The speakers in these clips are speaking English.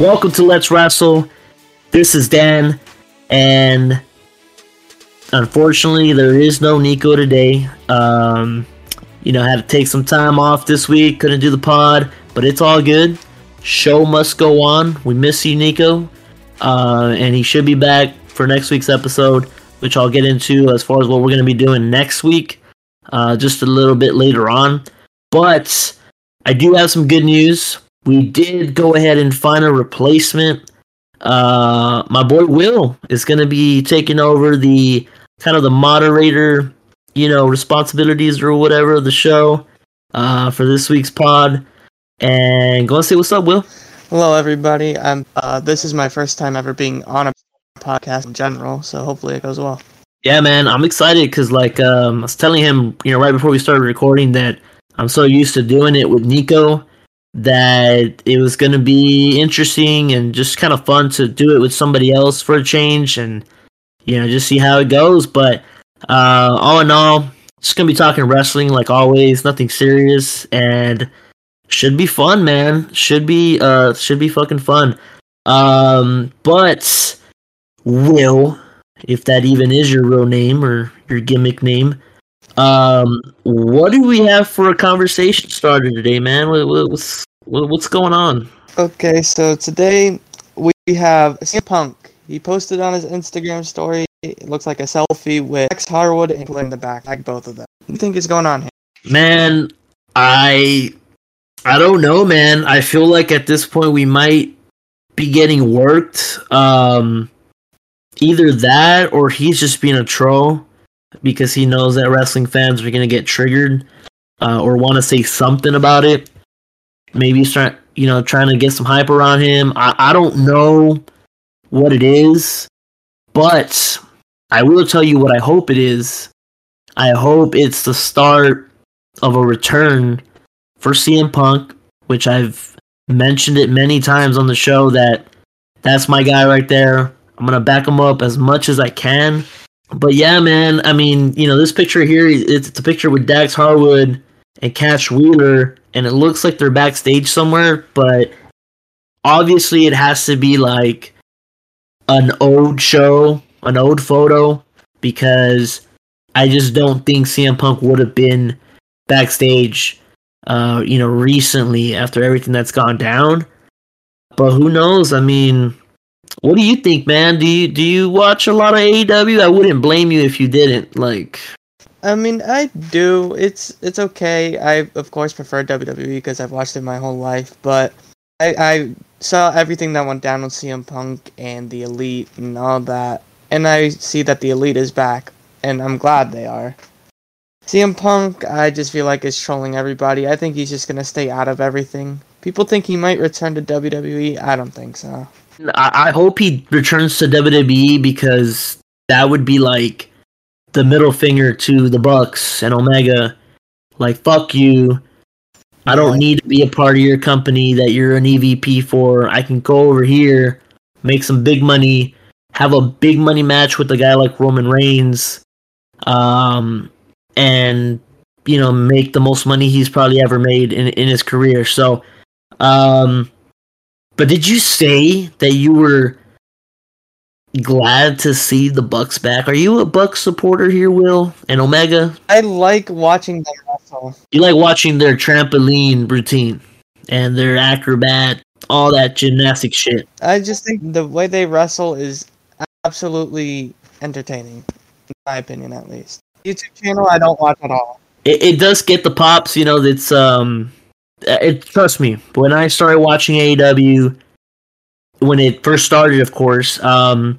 Welcome to Let's Rassle. This is Dan, and unfortunately, there is no Niko today. Um, you know, had to take some time off this week, couldn't do the pod, but it's all good. Show must go on. We miss you, Niko, uh, and he should be back for next week's episode, which I'll get into as far as what we're going to be doing next week, uh, just a little bit later on. But I do have some good news. We did go ahead and find a replacement. Uh, my boy Will is going to be taking over the kind of the moderator, you know, responsibilities or whatever of the show uh, for this week's pod. And go and say what's up, Will. Hello, everybody. I'm. Uh, this is my first time ever being on a podcast in general, so hopefully it goes well. Yeah, man, I'm excited because, like, um, I was telling him, you know, right before we started recording that I'm so used to doing it with Niko that it was going to be interesting and just kind of fun to do it with somebody else for a change and you know just see how it goes. But uh all in all just gonna be talking wrestling like always nothing serious and should be fun man. Should be uh should be fucking fun. Um but will if that even is your real name or your gimmick name um, what do we have for a conversation starter today, man? What's what's going on? Okay, so today we have CM Punk. He posted on his Instagram story. It looks like a selfie with Dax Harwood and in the back, like both of them. What do you think is going on here? Man, I I don't know, man. I feel like at this point we might be getting worked. Um, either that or he's just being a troll because he knows that wrestling fans are going to get triggered uh, or want to say something about it. Maybe he's trying, you know, trying to get some hype around him. I, I don't know what it is, but I will tell you what I hope it is. I hope it's the start of a return for CM Punk, which I've mentioned it many times on the show that that's my guy right there. I'm gonna back him up as much as I can but yeah, man. I mean, you know, this picture here, it's, it's a picture with Dax Harwood and Cash Wheeler, and it looks like they're backstage somewhere. But obviously, it has to be like an old show, an old photo, because I just don't think CM Punk would have been backstage, uh, you know, recently after everything that's gone down. But who knows? I mean, what do you think, man? Do you do you watch a lot of AEW? I wouldn't blame you if you didn't. Like, I mean, I do. It's it's okay. I of course prefer WWE because I've watched it my whole life, but I I saw everything that went down with CM Punk and the Elite and all that, and I see that the Elite is back, and I'm glad they are. CM Punk, I just feel like is trolling everybody. I think he's just gonna stay out of everything. People think he might return to WWE. I don't think so. I, I hope he returns to WWE because that would be like the middle finger to the Bucks and Omega. Like fuck you. I don't need to be a part of your company that you're an EVP for. I can go over here, make some big money, have a big money match with a guy like Roman Reigns, um, and you know make the most money he's probably ever made in in his career. So, um, but did you say that you were glad to see the Bucks back? Are you a Bucks supporter here, Will and Omega? I like watching them wrestle. You like watching their trampoline routine and their acrobat, all that gymnastic shit. I just think the way they wrestle is absolutely entertaining, in my opinion, at least. YouTube channel I don't watch at all. It, it does get the pops, you know. It's um it, trust me, when I started watching AEW, when it first started, of course, um,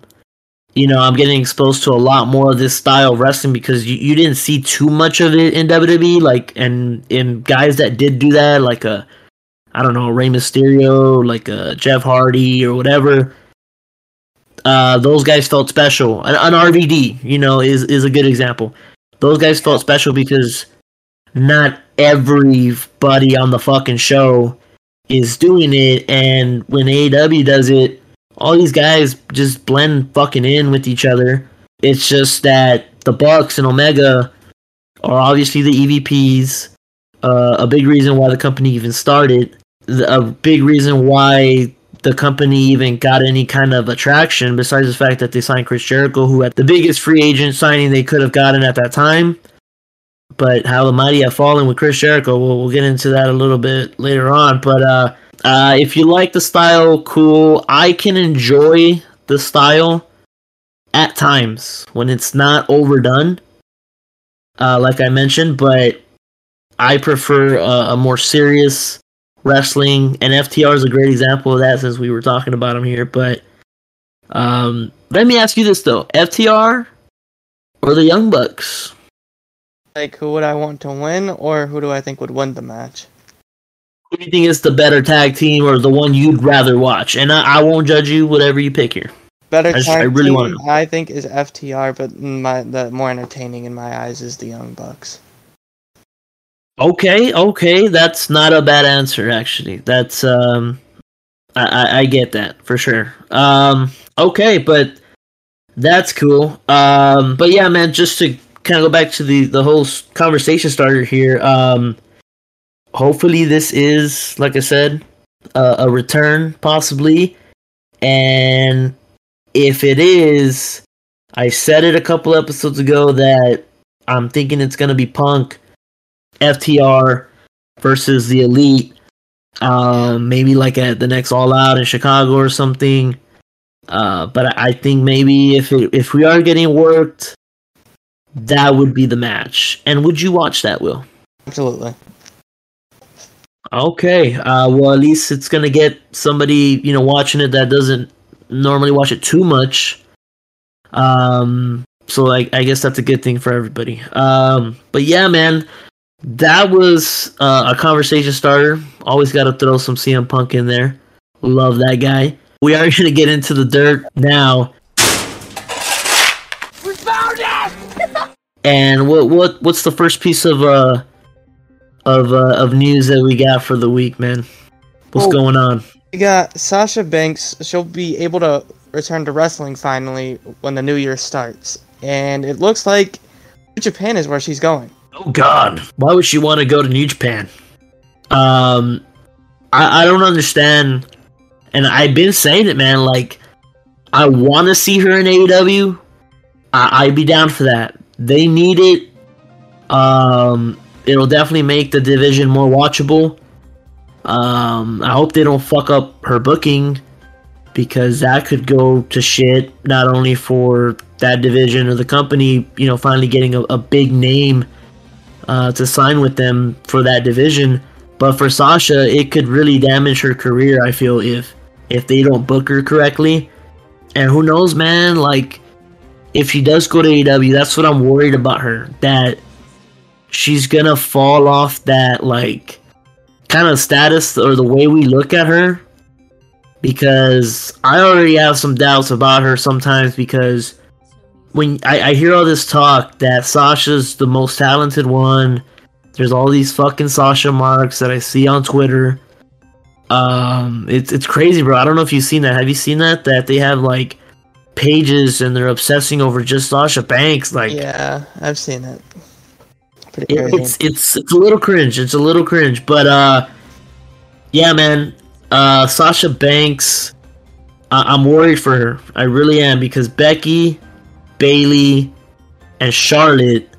you know, I'm getting exposed to a lot more of this style of wrestling because you, you didn't see too much of it in WWE, like, and in guys that did do that, like a, I don't know, Rey Mysterio, like a Jeff Hardy or whatever. Uh, those guys felt special. An, an RVD, you know, is is a good example. Those guys felt special because not everybody on the fucking show is doing it and when AEW does it all these guys just blend fucking in with each other it's just that the bucks and omega are obviously the evps uh, a big reason why the company even started a big reason why the company even got any kind of attraction besides the fact that they signed Chris Jericho, who had the biggest free agent signing they could have gotten at that time. But how the mighty have fallen with Chris Jericho, we'll, we'll get into that a little bit later on. But uh, uh, if you like the style, cool. I can enjoy the style at times when it's not overdone, uh, like I mentioned, but I prefer a, a more serious wrestling, and FTR is a great example of that since we were talking about him here. But um, let me ask you this though: FTR or the Young Bucks? Like, who would I want to win, or who do I think would win the match? Who do you think is the better tag team, or the one you'd rather watch? And I, I won't judge you, whatever you pick here. Better I just- tag I really team, wanna. I think is FTR, but my the more entertaining in my eyes is the Young Bucks. Okay, okay, that's not a bad answer actually. That's um I, I, I get that for sure. Um okay, but that's cool. Um but yeah, man, just to kind of go back to the the whole conversation starter here. Um hopefully this is like I said a, a return possibly and if it is I said it a couple episodes ago that I'm thinking it's going to be Punk FTR versus the Elite. Um, maybe like at the next All Out in Chicago or something. Uh, but I I think maybe if it, if we are getting worked, that would be the match. And would you watch that, Will? Absolutely. Okay. Uh, well, at least it's gonna get somebody you know watching it that doesn't normally watch it too much. Um. So like, I guess that's a good thing for everybody. Um. But yeah, man, that was uh, a conversation starter. Always got to throw some CM Punk in there. Love that guy. We are gonna get into the dirt now. And what what what's the first piece of uh of uh, of news that we got for the week, man? What's Oh. going on? We got Sasha Banks. She'll be able to return to wrestling finally when the new year starts, and it looks like New Japan is where she's going. Oh God! Why would she want to go to New Japan? Um, I I don't understand, and I've been saying it, man. Like, I want to see her in AEW. I I'd be down for that. They need it. Um, it'll definitely make the division more watchable. Um, I hope they don't fuck up her booking because that could go to shit. Not only for that division or the company, you know, finally getting a, a big name uh, to sign with them for that division. But for Sasha, it could really damage her career. I feel if if they don't book her correctly, and who knows, man? Like if she does go to AEW, that's what I'm worried about her. That she's gonna fall off that like kind of status or the way we look at her. Because I already have some doubts about her sometimes because when I, I hear all this talk that Sasha's the most talented one, there's all these fucking Sasha marks that I see on Twitter. Um, it's it's crazy, bro. I don't know if you've seen that. Have you seen that? That they have like pages and they're obsessing over just Sasha Banks. Like, Yeah, I've seen it. Pretty it- it's it's it's a little cringe. It's a little cringe, but uh, yeah, man. Uh, Sasha Banks. I- I'm worried for her. I really am because Becky, Bayley, and Charlotte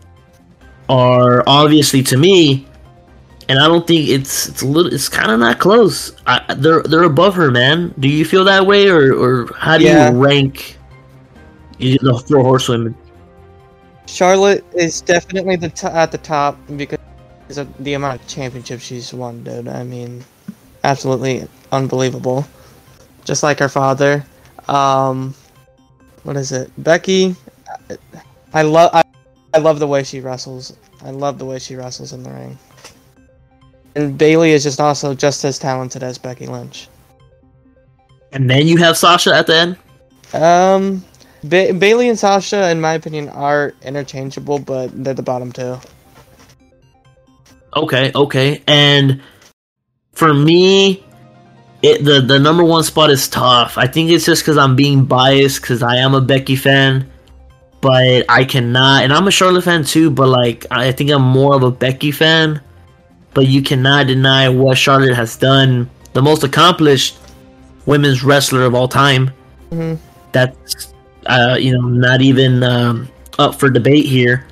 are obviously to me, and I don't think it's it's a little. It's kind of not close. I, they're they're above her, man. Do you feel that way, or or how do Yeah. you rank the four horsewomen? Charlotte is definitely the t- at the top because of the amount of championships she's won, dude. I mean, absolutely unbelievable. Just like her father. Um, what is it? Becky. I love. I, I love the way she wrestles. I love the way she wrestles in the ring. And Bayley is just also just as talented as Becky Lynch. And then you have Sasha at the end. Um, ba- Bayley and Sasha, in my opinion, are interchangeable, but they're the bottom two. Okay, okay. And for me, it the the number one spot is tough. I think it's just because I'm being biased because I am a Becky fan, but I cannot, and I'm a Charlotte fan too. But like, I think I'm more of a Becky fan. But you cannot deny what Charlotte has done. The most accomplished women's wrestler of all time. Mhm. That's uh, you know not even um, up for debate here.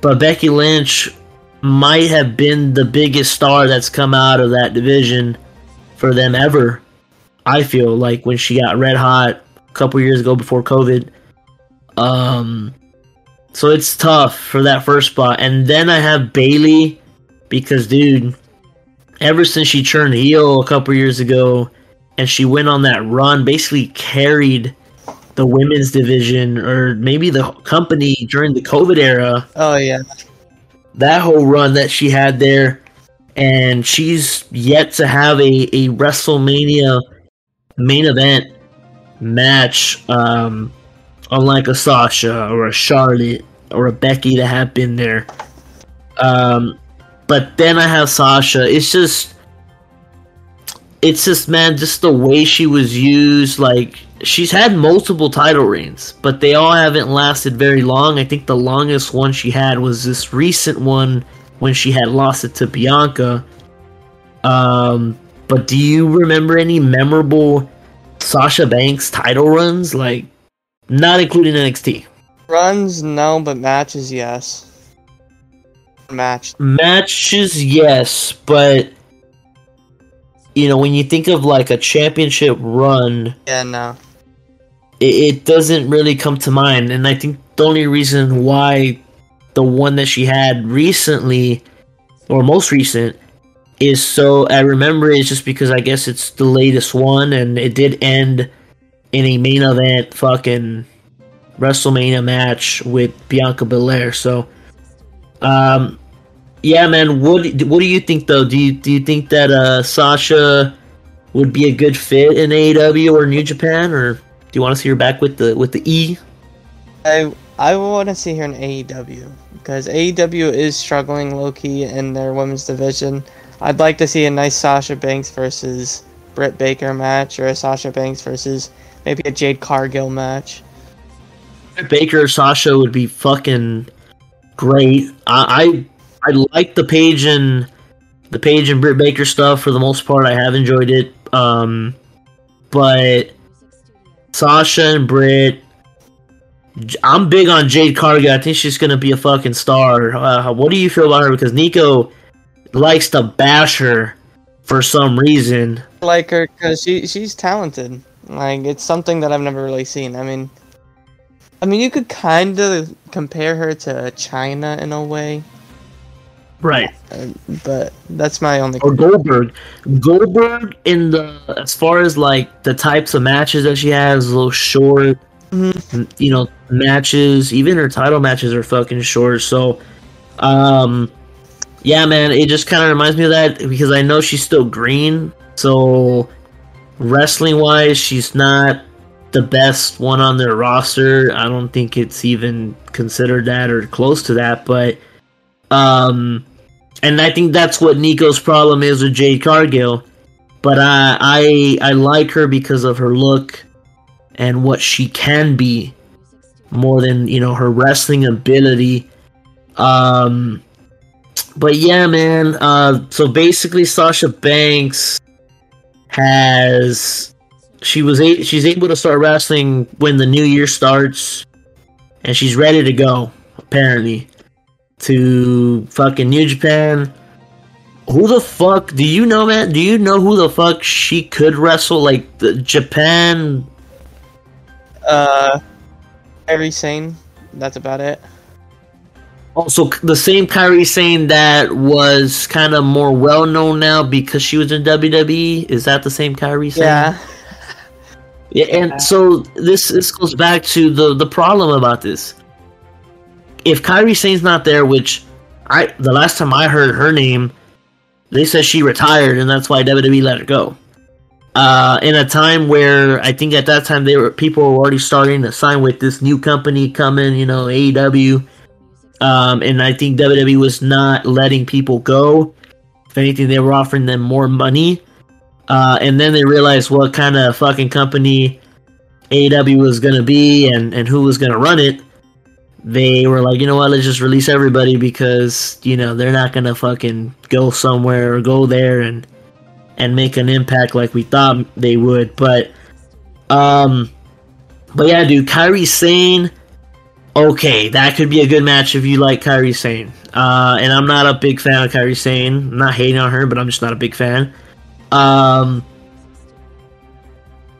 But Becky Lynch might have been the biggest star that's come out of that division for them ever. I feel like when she got red hot a couple years ago before COVID. Um, so it's tough for that first spot, and then I have Bayley because, dude, ever since she turned heel a couple years ago, and she went on that run, basically carried the women's division or maybe the company during the COVID era Oh yeah. that whole run that she had there, and she's yet to have a, a WrestleMania main event match, um, unlike a Sasha or a Charlotte or a Becky that have been there. Um, but then I have Sasha. It's just, it's just man, just the way she was used. Like she's had multiple title reigns, but they all haven't lasted very long. I think the longest one she had was this recent one when she had lost it to Bianca. Um, but do you remember any memorable Sasha Banks title runs? Like, not including NXT. Runs no, but matches yes. Match. Matches, yes, but you know when you think of like a championship run, Yeah, no. It, doesn't really come to mind. And I think the only reason why the one that she had recently, or most recent, is so I remember it's just because I guess it's the latest one, and it did end in a main event fucking WrestleMania match with Bianca Belair. So, um, yeah, man. What what do you think though? Do you do you think that uh, Sasha would be a good fit in AEW or New Japan, or do you want to see her back with the with the E? I I want to see her in AEW because AEW is struggling low key in their women's division. I'd like to see a nice Sasha Banks versus Britt Baker match or a Sasha Banks versus maybe a Jade Cargill match. Baker or Sasha would be fucking great. I I, I like the Page and the Page and Britt Baker stuff for the most part. I have enjoyed it. Um, but Sasha and Britt, I'm big on Jade Cargill. I think she's gonna be a fucking star. Uh, what do you feel about her? Because Niko likes to bash her for some reason. I like her because she she's talented. Like it's something that I've never really seen. I mean, I mean you could kind of compare her to Chyna in a way, Right. uh, but that's my only. or Goldberg. Goldberg in the as far as like the types of matches that she has, little short, Mhm. you know, matches. Even her title matches are fucking short. So, um, yeah, man, it just kind of reminds me of that because I know she's still green. So, wrestling wise, she's not the best one on their roster. I don't think it's even considered that or close to that. But, um, and I think that's what Niko's problem is with Jade Cargill. But I I I like her because of her look and what she can be more than you know her wrestling ability. Um, but yeah, man. Uh, so basically, Sasha Banks has she was a- she's able to start wrestling when the new year starts, and she's ready to go. Apparently, to fucking New Japan. Who the fuck do you know, man? Do you know who the fuck she could wrestle? Like the Japan Uh, Kairi Sane. That's about it. Also, the same Kairi Sane that was kind of more well known now because she was in WWE. Is that the same Kairi Sane? Yeah. Yeah, and so this this goes back to the the problem about this. If Kairi Sane's not there, which I the last time I heard her name, they said she retired and that's why WWE let her go. Uh, in a time where I think at that time they were people were already starting to sign with this new company coming, you know, AEW. Um, and I think WWE was not letting people go. If anything, they were offering them more money. Uh, and then they realized what kind of fucking company AEW was going to be and, and who was going to run it. They were like, you know what, let's just release everybody because, you know, they're not to fucking go somewhere or go there and and make an impact like we thought they would. But um but yeah, dude, Kairi Sane okay, that could be a good match if you like Kairi Sane. Uh, and I'm not a big fan of Kairi Sane. I'm not hating on her, but I'm just not a big fan. Um,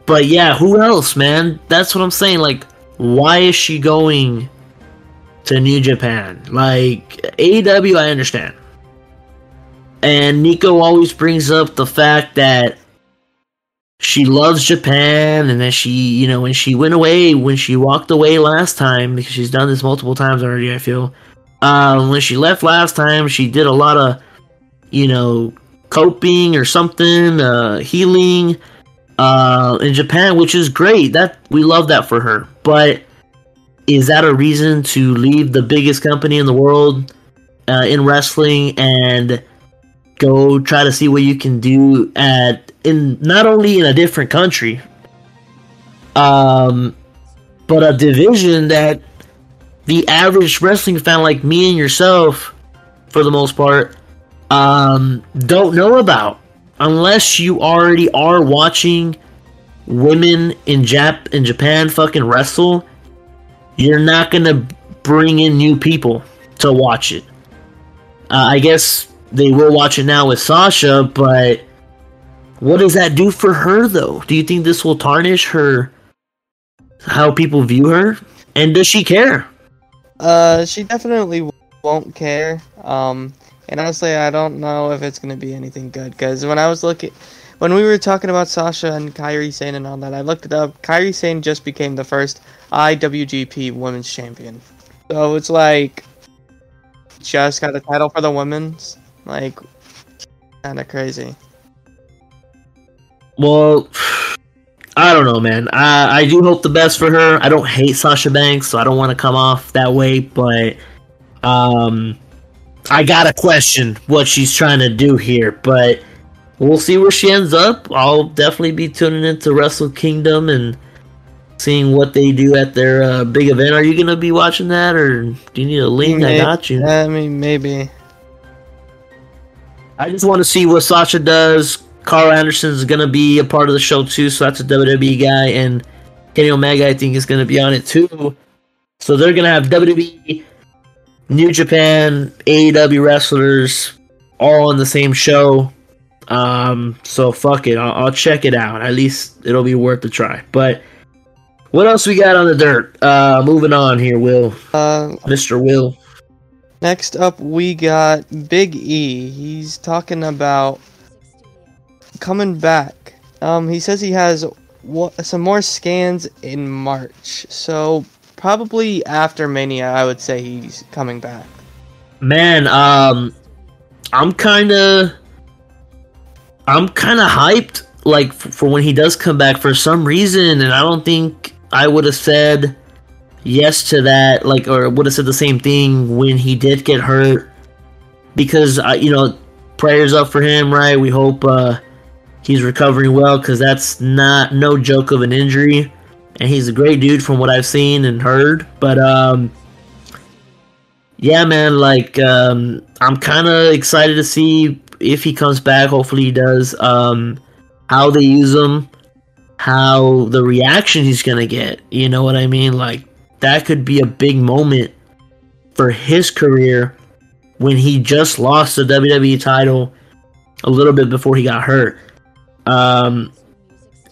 but yeah, who else, man? That's what I'm saying. Like, why is she going to New Japan? Like, AEW, I understand. And Niko always brings up the fact that she loves Japan and that she, you know, when she went away, when she walked away last time, because she's done this multiple times already, I feel. Um, when she left last time, she did a lot of, you know, coping or something, uh, healing uh, in Japan, which is great. That we love that for her. But is that a reason to leave the biggest company in the world uh, in wrestling and go try to see what you can do at in not only in a different country, um, but a division that the average wrestling fan like me and yourself, for the most part, um, don't know about unless you already are watching women in Jap in Japan fucking wrestle. You're not gonna bring in new people to watch it. Uh, I guess they will watch it now with Sasha, but what does that do for her though? Do you think this will tarnish her how people view her? And does she care? Uh, she definitely won't care. Um, and honestly, I don't know if it's gonna be anything good. Because when I was looking, when we were talking about Sasha and Kairi Sane and all that, I looked it up. Kairi Sane just became the first IWGP Women's Champion. So it's like just got a title for the women's. Like, kind of crazy. Well, I don't know, man. I, I do hope the best for her. I don't hate Sasha Banks, so I don't want to come off that way, but um, I gotta question what she's trying to do here. But we'll see where she ends up. I'll definitely be tuning into Wrestle Kingdom and seeing what they do at their uh, big event. Are you gonna be watching that, or do you need a link? Maybe, I got you. I mean, maybe. I just want to see what Sasha does. Karl Anderson is going to be a part of the show too, so that's a WWE guy, and Kenny Omega I think is going to be on it too. So they're going to have WWE, New Japan, AEW wrestlers all on the same show. Um, so fuck it, I'll, I'll check it out. At least it'll be worth a try. But what else we got on the dirt? Uh, moving on here, Will. Uh, Mr. Will. Next up, we got Big E. He's talking about coming back. Um, he says he has some more scans in March, so probably after Mania, I would say he's coming back. Man, um, I'm kind of, I'm kind of hyped. Like for when he does come back for some reason, and I don't think I would have said yes to that, like, or would have said the same thing when he did get hurt, because uh, you know, prayers up for him, right? We hope uh, he's recovering well, because that's not no joke of an injury, and he's a great dude from what I've seen and heard. But um, yeah, man, like um, I'm kind of excited to see if he comes back. Hopefully, he does. Um, how they use him how the reaction he's gonna get. You know what I mean? Like that could be a big moment for his career when he just lost the WWE title a little bit before he got hurt. Um,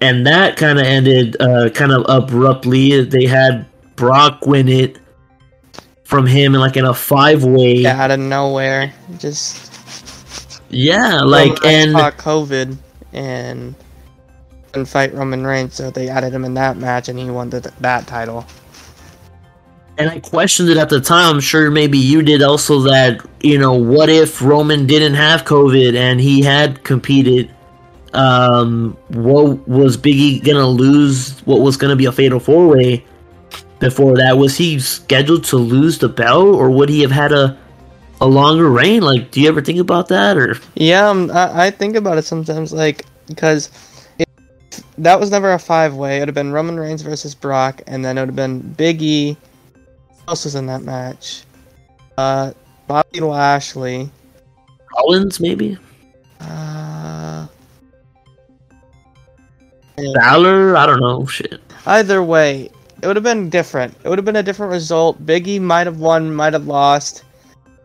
and that kind of ended uh, kind of abruptly. They had Brock win it from him in like in a five way. Out of nowhere, just yeah, like and COVID and and fight Roman Reigns, so they added him in that match, and he won the, that title and I questioned it at the time. I'm sure maybe you did also that, you know, what if Roman didn't have COVID and he had competed? Um, what was Biggie gonna lose? What was gonna be a fatal four way before that? Was he scheduled to lose the belt or would he have had a a longer reign? Like, do you ever think about that or? Yeah, um, I, I think about it sometimes, like, because that was never a five way. It would have been Roman Reigns versus Brock, and then it would have been Big E Who else was in that match? Uh, Bobby Lashley. Rollins, maybe. Uh, Balor. I don't know. Shit. Either way, it would have been different. It would have been a different result. Biggie might have won, might have lost.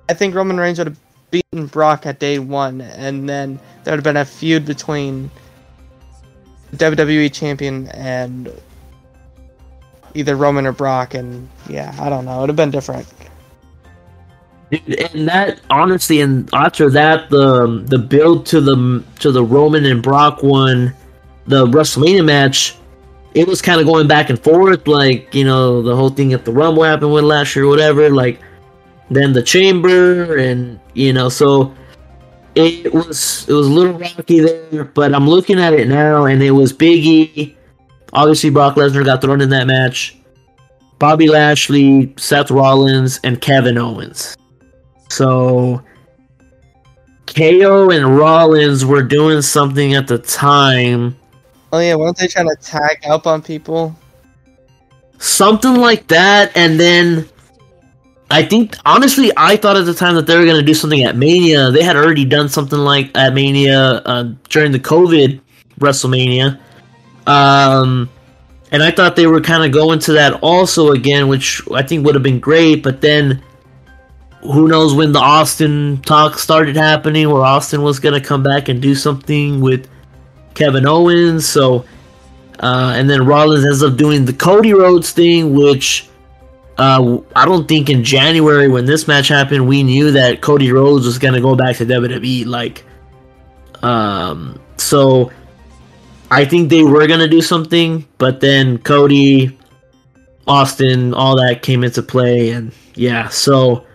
I think Roman Reigns would have beaten Brock at day one, and then there would have been a feud between WWE champion and either Roman or Brock, and yeah, I don't know. It would have been different. And that honestly, and after that, the um, the build to the to the Roman and Brock one, the WrestleMania match, it was kind of going back and forth. Like you know, the whole thing at the Rumble happened with last year, whatever. Like then the Chamber, and you know, so it was it was a little rocky there. But I'm looking at it now, and it was Biggie. Obviously, Brock Lesnar got thrown in that match. Bobby Lashley, Seth Rollins, and Kevin Owens. So KO and Rollins were doing something at the time. Oh yeah, weren't they trying to tag up on people? Something like that, and then I think honestly, I thought at the time that they were gonna do something at Mania. They had already done something like at Mania uh, during the COVID WrestleMania, um, and I thought they were kind of going to that also again, which I think would have been great. But then, who knows when the Austin talk started happening, where Austin was gonna come back and do something with Kevin Owens. So, uh, and then Rollins ends up doing the Cody Rhodes thing, which uh, I don't think in January when this match happened, we knew that Cody Rhodes was gonna go back to WWE. Like, um, so I think they were gonna do something, but then Cody, Austin, all that came into play, and yeah, so.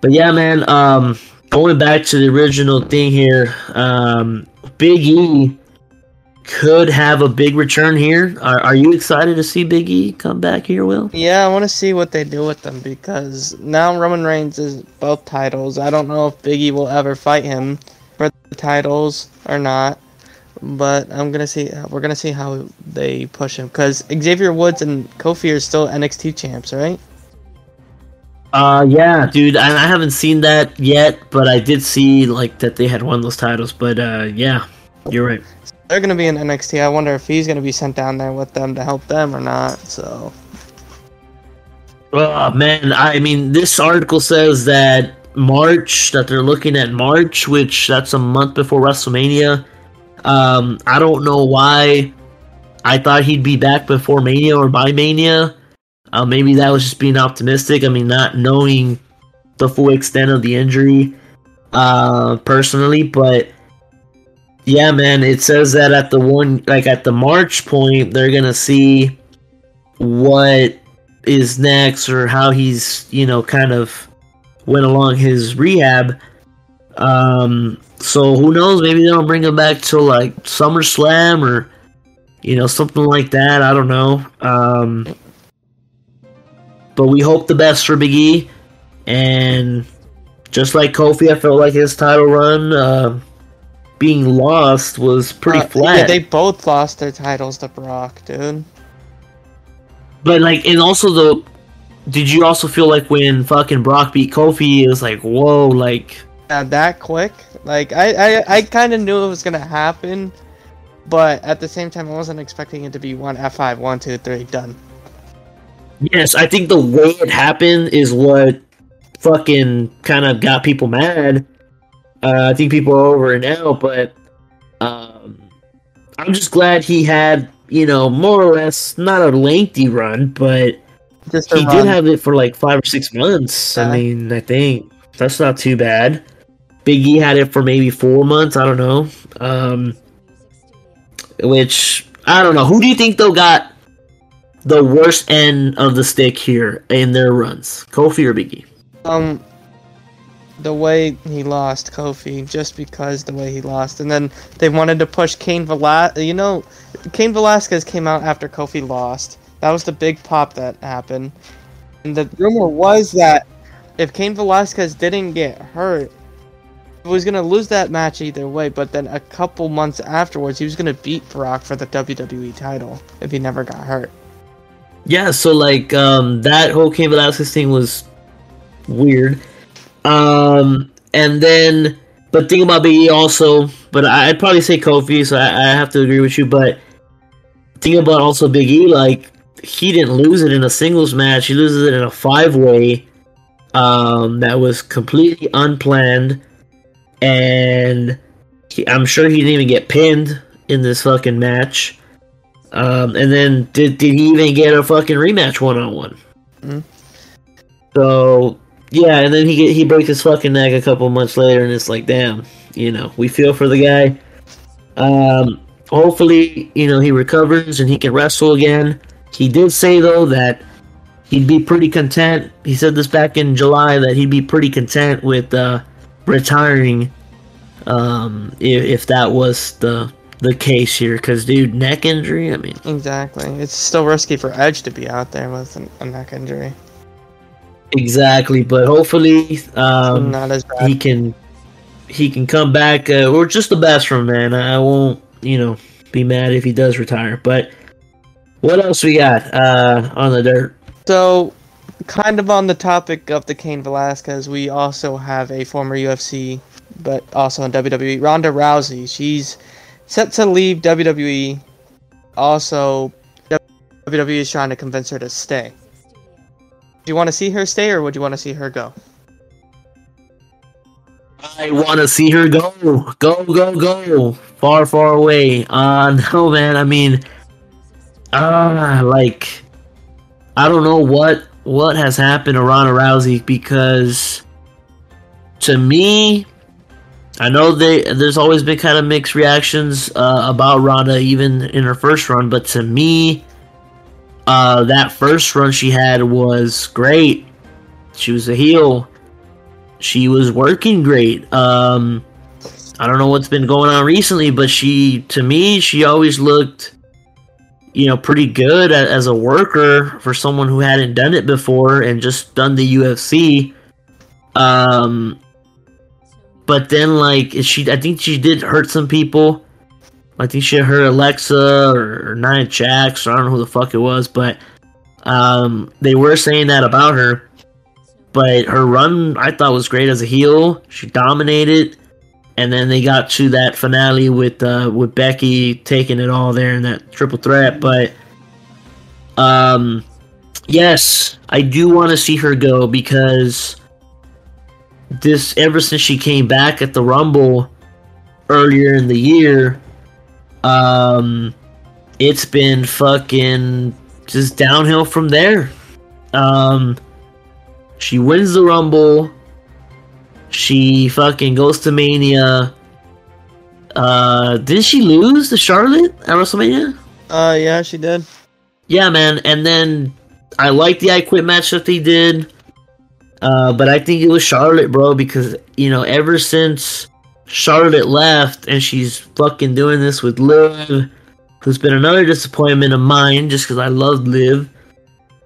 But yeah, man. Um, going back to the original thing here, um, Big E could have a big return here. Are, are you excited to see Big E come back here, Will? Yeah, I want to see what they do with them because now Roman Reigns is both titles. I don't know if Biggie will ever fight him for the titles or not, but I'm gonna see. We're gonna see how they push him because Xavier Woods and Kofi are still NXT champs, right? Uh, yeah, dude. I, I haven't seen that yet, but I did see like that they had won those titles. But uh, yeah, you're right. They're gonna be in NXT. I wonder if he's gonna be sent down there with them to help them or not. So Oh man, I mean, this article says that March that they're looking at March, which that's a month before WrestleMania. Um, I don't know why. I thought he'd be back before Mania or by Mania. Uh, maybe that was just being optimistic. I mean, not knowing the full extent of the injury uh, personally, but yeah, man, it says that at the one like at the March point, they're gonna see what is next or how he's you know kind of went along his rehab. Um, so who knows? Maybe they'll bring him back to like SummerSlam or you know something like that. I don't know. Um, but we hope the best for Big E, and just like Kofi, I felt like his title run uh, being lost was pretty Uh, flat. Yeah, they both lost their titles to Brock, dude. But like, and also the, did you also feel like when fucking Brock beat Kofi, it was like, whoa, like, Yeah, that quick. Like I, I, I kind of knew it was gonna happen, but at the same time, I wasn't expecting it to be one F5, one, two, three, done. yes, I think the way it happened is what fucking kind of got people mad. Uh, I think people are over it now, but um, I'm just glad he had, you know, more or less not a lengthy run, but Just he run. did have it for like five or six months. Yeah. I mean, I think that's not too bad. Big E had it for maybe four months. I don't know. Um, which I don't know. Who do you think though got the worst end of the stick here in their runs? Kofi or Big E? Um, the way he lost Kofi, just because the way he lost, and then they wanted to push Cain Velasquez. You know, Cain Velasquez came out after Kofi lost. That was the big pop that happened, and the rumor was that if Cain Velasquez didn't get hurt, he was gonna lose that match either way. But then a couple months afterwards, he was gonna beat Brock for the WWE title if he never got hurt. Yeah, so like um that whole Cain Velasquez thing was weird. Um and then but think about Big E also, but I'd probably say Kofi, so I, I have to agree with you, but think about also Big E, like he didn't lose it in a singles match. He loses it in a five way. Um, that was completely unplanned, and he, I'm sure he didn't even get pinned in this fucking match. Um, and then did did he even get a fucking rematch one on one? So yeah, and then he get, he breaks his fucking neck a couple months later, and it's like, damn, you know, we feel for the guy. Um, hopefully, you know, he recovers and he can wrestle again. He did say though that he'd be pretty content. He said this back in July that he'd be pretty content with uh, retiring um, if, if that was the the case here. Because dude, neck injury. I mean, Exactly. It's still risky for Edge to be out there with a neck injury. Exactly. But hopefully, um, Not as bad. he can he can come back uh, or just the best from man i won't you know be mad if he does retire but what else we got uh on the dirt So, kind of on the topic of the Cain Velasquez, we also have a former UFC, but also in WWE, Ronda Rousey. She's set to leave WWE. Also, WWE is trying to convince her to stay. Do you want to see her stay, or would you want to see her go? i want to see her go. Go go go. Far far away. Uh no man. I mean uh like i don't know what what has happened to Ronda Rousey because to me I know they there's always been kind of mixed reactions uh, about Ronda even in her first run, but to me, uh, that first run she had was great. She was a heel. She was working great. Um, I don't know what's been going on recently, but she to me she always looked, you know, pretty good as a worker for someone who hadn't done it before and just done the UFC. Um, but then like she i think she did hurt some people i think she hurt alexa or, or nia jax or i don't know who the fuck it was but um they were saying that about her. But her run i thought was great as a heel. She dominated. And then they got to that finale with uh with becky taking it all there in that triple threat. But um yes i do want to see her go because this ever since she came back at the Rumble earlier in the year, um, it's been fucking just downhill from there. Um, she wins the Rumble. She fucking goes to Mania. Uh, did she lose to Charlotte at WrestleMania? Uh, yeah, she did. Yeah, man. And then I like the I Quit match that they did. Uh, but I think it was Charlotte, bro, because you know, ever since Charlotte left and she's fucking doing this with Liv, who's been another disappointment of mine, just because I loved Liv.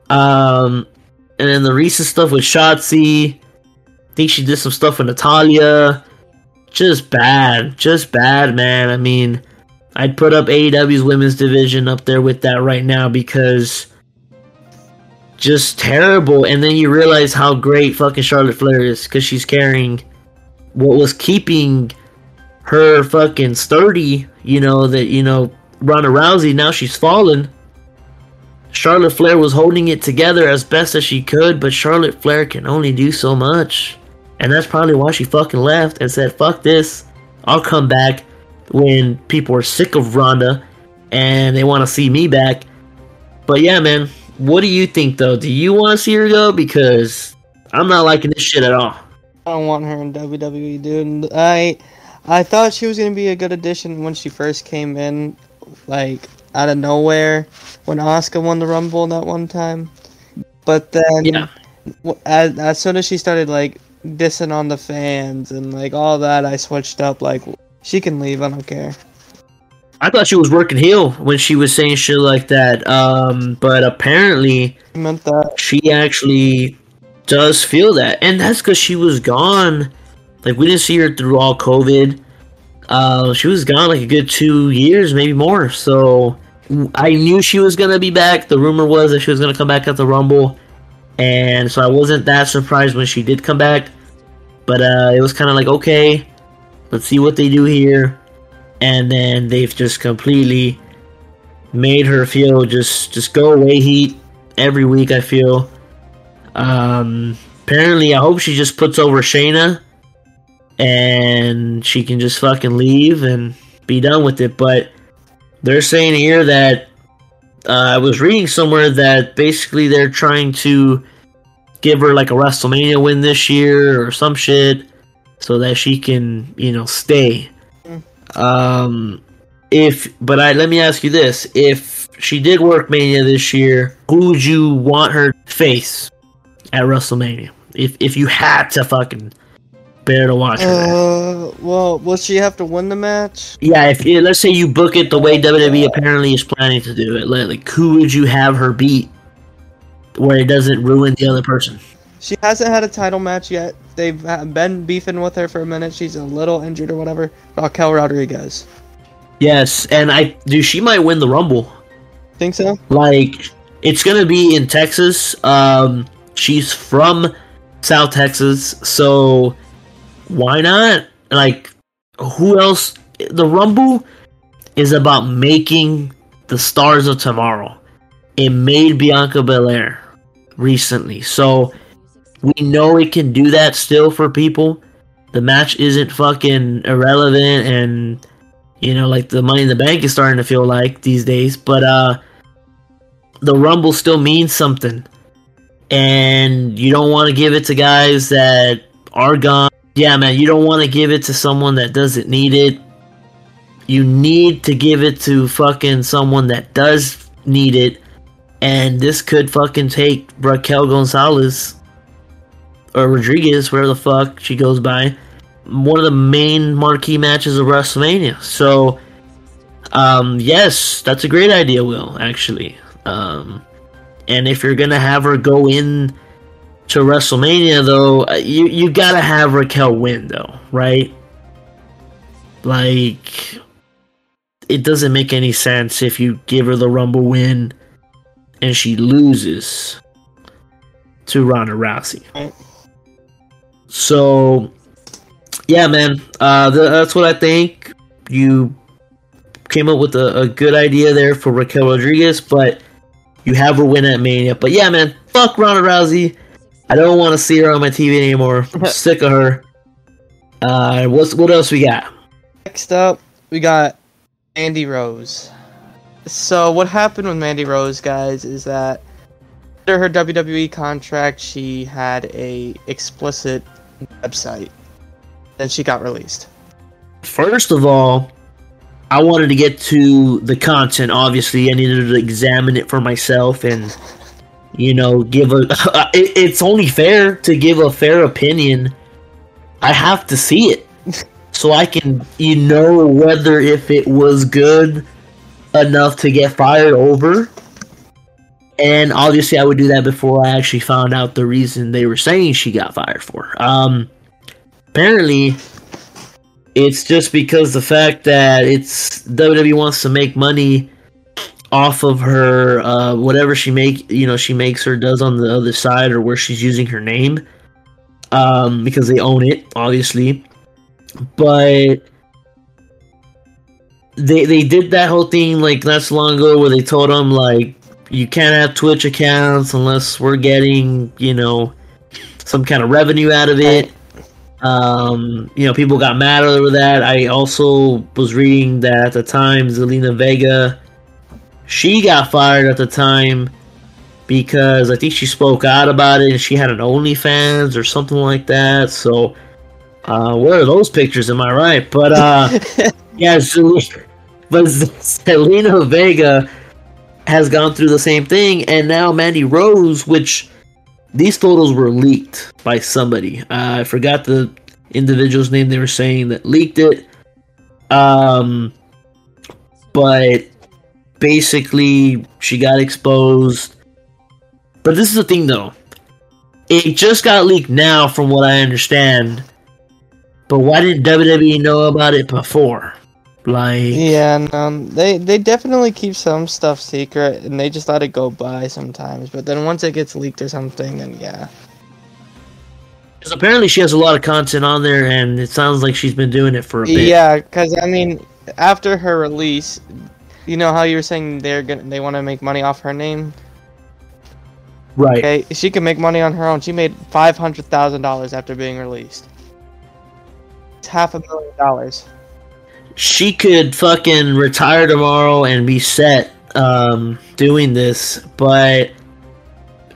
Um, and then the recent stuff with Shotzi. I think she did some stuff with Natalya. Just bad, just bad, man. I mean, I'd put up AEW's women's division up there with that right now because just terrible. And then you realize how great fucking Charlotte Flair is because she's carrying what was keeping her fucking sturdy. You know that you know Ronda Rousey now she's fallen. Charlotte Flair was holding it together as best as she could, but Charlotte Flair can only do so much. And that's probably why she fucking left and said, fuck this. I'll come back when people are sick of Ronda and they want to see me back. But yeah, man, what do you think though? Do you want to see her go? Because I'm not liking this shit at all. I don't want her in WWE, dude. I I thought she was gonna be a good addition when she first came in, like out of nowhere when Asuka won the Rumble that one time. But then, Yeah. as as soon as she started like dissing on the fans and like all that, I switched up. Like she can leave. I don't care. I thought she was working heel when she was saying shit like that. Um, but apparently meant that. she actually does feel that, and that's because she was gone. Like we didn't see her through all COVID. Uh, she was gone like a good two years, maybe more. So I knew she was gonna be back. The rumor was that she was gonna come back at the Rumble, and so I wasn't that surprised when she did come back. But uh, it was kind of like, okay, let's see what they do here. And then they've just completely made her feel just just go away heat every week. I feel. Um, apparently, I hope she just puts over Shayna, and she can just fucking leave and be done with it. But they're saying here that uh, I was reading somewhere that basically they're trying to give her like a WrestleMania win this year or some shit, so that she can you know stay. Um, if but I let me ask you this: if she did work Mania this year, who would you want her to face at WrestleMania? If if you had to fucking bear to watch her, Uh, well, will she have to win the match? yeah. If yeah, let's say you book it the way WWE apparently is planning to do it, like, like who would you have her beat, where it doesn't ruin the other person? She hasn't had a title match yet. They've been beefing with her for a minute. She's a little injured or whatever. Raquel Rodriguez. Yes, and I do. She might win the Rumble. Think so? like it's gonna be in Texas. Um, she's from South Texas, so why not? Like, who else? The Rumble is about making the stars of tomorrow. It made Bianca Belair recently, so we know it can do that still for people. The match isn't fucking irrelevant and you know like the money in the bank is starting to feel like these days but uh the rumble still means something and you don't want to give it to guys that are gone. Yeah man you don't want to give it to someone that doesn't need it. You need to give it to fucking someone that does need it. And this could fucking take Raquel Gonzalez or Rodriguez whatever the fuck she goes by one of the main marquee matches of WrestleMania. So um yes that's a great idea will actually. Um, and if you're gonna have her go in to WrestleMania, though, uh, you you gotta have Raquel win, though, right? Like, it doesn't make any sense if you give her the Rumble win and she loses to Ronda Rousey. So, yeah, man, uh, th- that's what I think. You came up with a, a good idea there for Raquel Rodriguez, but you have her win at Mania. But yeah, man, fuck Ronda Rousey. I don't want to see her on my TV anymore. I'm sick of her. Uh, what's what else we got? Next up, we got Mandy Rose. So what happened with Mandy Rose, guys, is that under her WWE contract, she had a explicit website. Then she got released. First of all, I wanted to get to the content. Obviously, I needed to examine it for myself and you know give a. it, it's only fair to give a fair opinion. I have to see it so I can you know whether if it was good enough to get fired over. And obviously, I would do that before I actually found out the reason they were saying she got fired for. Um, apparently, it's just because the fact that it's WWE wants to make money off of her uh, whatever she make you know she makes or does on the other side or where she's using her name um, because they own it obviously. But they they did that whole thing like not so long ago where they told them like you can't have Twitch accounts unless we're getting you know some kind of revenue out of it um, you know, people got mad over that. I also was reading that at the time, Zelina Vega, she got fired at the time because I think she spoke out about it and she had an OnlyFans or something like that. So, uh, where are those pictures? Am I right? But, uh, yeah, but Zelina Vega has gone through the same thing, and now Mandy Rose, which these photos were leaked by somebody. Uh, I forgot the individual's name they were saying that leaked it. Um, but basically, she got exposed. But this is the thing, though. It just got leaked now, from what I understand. But why didn't WWE know about it before? Like, Yeah, and um, they they definitely keep some stuff secret, and they just let it go by sometimes. But then once it gets leaked or something, then yeah. 'Cause apparently she has a lot of content on there, and it sounds like she's been doing it for a bit. Yeah, because I mean, after her release, you know how you were saying they're gonna they want to make money off her name. Right. Okay, she can make money on her own. She made five hundred thousand dollars after being released. It's half a million dollars. She could fucking retire tomorrow and be set um doing this, but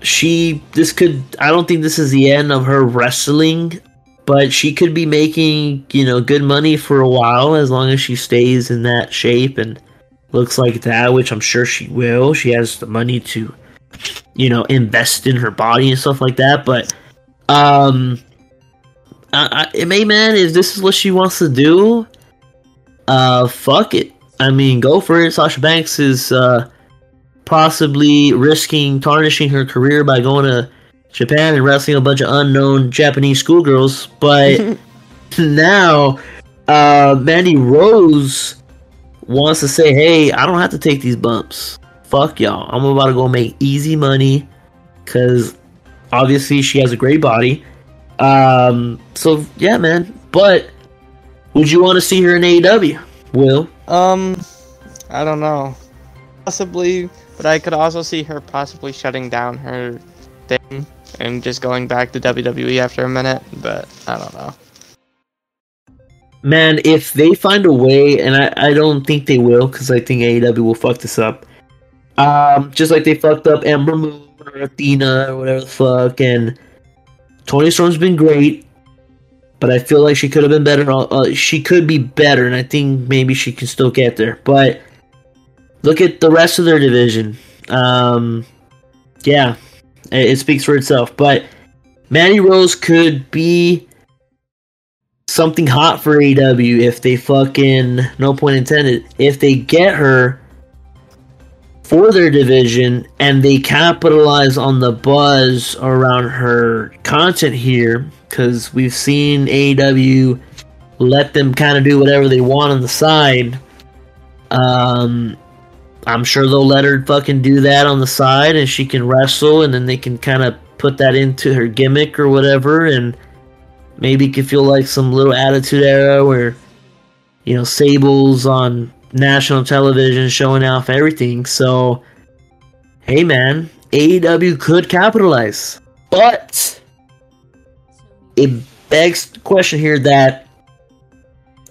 she this could I don't think this is the end of her wrestling, but she could be making, you know, good money for a while as long as she stays in that shape and looks like that, which I'm sure she will. She has the money to you know, invest in her body and stuff like that, but um I, I, hey man, if this is what she wants to do, uh, fuck it. I mean, go for it. Sasha Banks is uh, possibly risking tarnishing her career by going to Japan and wrestling a bunch of unknown Japanese schoolgirls. But now, uh, Mandy Rose wants to say, hey, I don't have to take these bumps. Fuck y'all. I'm about to go make easy money because obviously she has a great body. Um, so yeah, man. But would you want to see her in AEW? Will? Um, I don't know. Possibly, but I could also see her possibly shutting down her thing and just going back to WWE after a minute. But I don't know. Man, if they find a way, and I, I don't think they will, because I think AEW will fuck this up. Um, just like they fucked up Ember Moon or Athena or whatever the fuck, and Toni Storm's been great, but I feel like she could have been better. Uh, she could be better, and I think maybe she can still get there. But look at the rest of their division. Um, yeah, it, it speaks for itself. But Mandy Rose could be something hot for AW if they fucking no point intended if they get her for their division and they capitalize on the buzz around her content here because we've seen AEW let them kind of do whatever they want on the side. Um, I'm sure they'll let her fucking do that on the side and she can wrestle and then they can kind of put that into her gimmick or whatever and maybe it could feel like some little attitude era where you know Sable's on national television showing off everything. So, hey man, AEW could capitalize, but it begs the question here that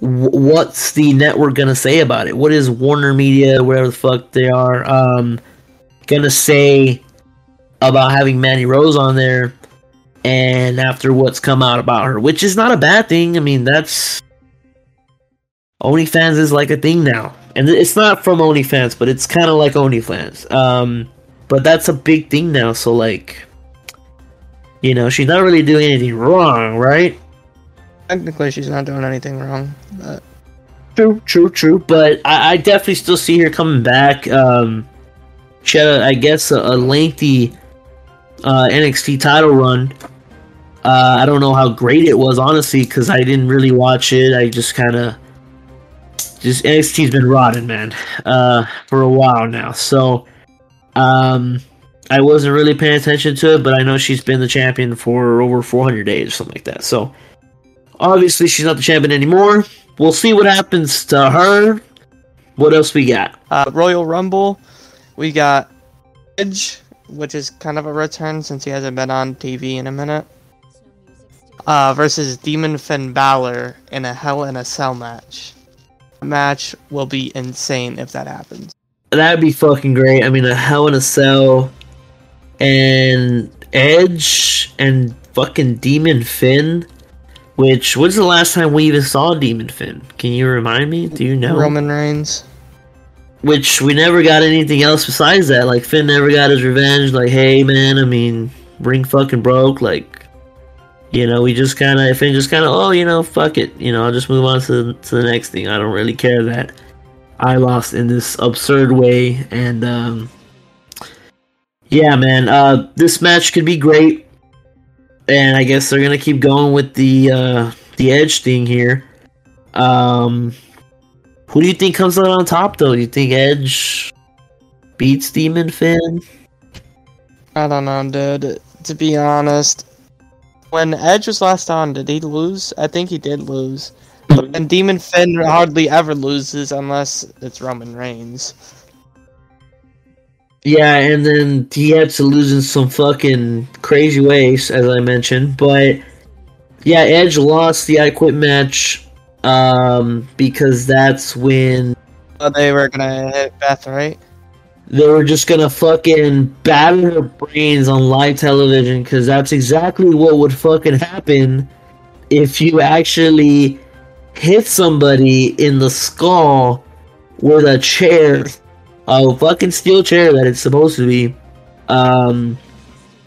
what's the network gonna say about it? What is Warner Media, whatever the fuck they are, um, gonna say about having Mandy Rose on there? And after what's come out about her, which is not a bad thing. I mean, that's OnlyFans is like a thing now, and it's not from OnlyFans, but it's kind of like OnlyFans. Um, but that's a big thing now. So like, you know, she's not really doing anything wrong, right? Technically, she's not doing anything wrong. But True, true, true. But I, I definitely still see her coming back. Um, she had, a, I guess, a, a lengthy uh, NXT title run. Uh, I don't know how great it was, honestly, because I didn't really watch it. I just kind of just NXT's been rotting, man, uh, for a while now. So, um, I wasn't really paying attention to it, but I know she's been the champion for over 400 days or something like that. So, obviously, she's not the champion anymore. We'll see what happens to her. What else we got? uh, Royal Rumble, we got Edge, which is kind of a return since he hasn't been on TV in a minute. Uh, versus Demon Finn Balor in a Hell in a Cell match. The match will be insane if that happens. That'd be fucking great. I mean, a Hell in a Cell and Edge and fucking Demon Finn. Which, when's the last time we even saw Demon Finn? Can you remind me? Do you know? Roman Reigns. Which we never got anything else besides that. Like Finn never got his revenge. Like, hey man, I mean, ring fucking broke. Like, you know, we just kind of Finn just kind of, oh, you know, fuck it. You know, I'll just move on to to the next thing. I don't really care that I lost in this absurd way. And um, yeah, man, uh, this match could be great. And I guess they're gonna keep going with the uh, the edge thing here. Um, who do you think comes out on top, though? Do you think Edge beats Demon Finn? I don't know, dude. To be honest, when Edge was last on, did he lose? I think he did lose. And Demon Finn hardly ever loses unless it's Roman Reigns. Yeah, and then he had to lose in some fucking crazy ways, as I mentioned. But yeah, Edge lost the I Quit match um, because that's when Oh, they were gonna hit Beth, right? they were just gonna fucking batter her brains on live television because that's exactly what would fucking happen if you actually hit somebody in the skull with a chair, a fucking steel chair that it's supposed to be, um,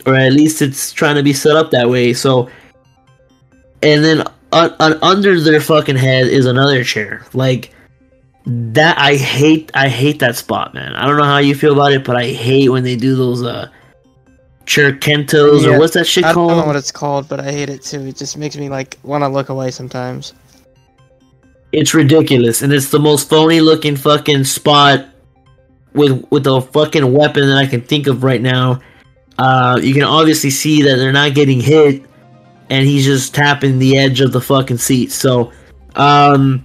or at least it's trying to be set up that way. So, and then uh, uh, under their fucking head is another chair, like that I hate I hate that spot, man. I don't know how you feel about it, but I hate when they do those uh Con-chair-tos Yeah, or what's that shit I don't know what it's called, but I hate it too. It just makes me like want to look away sometimes. It's ridiculous, and it's the most phony looking fucking spot with with a fucking weapon that I can think of right now. Uh, you can obviously see that they're not getting hit, and he's just tapping the edge of the fucking seat. So, um,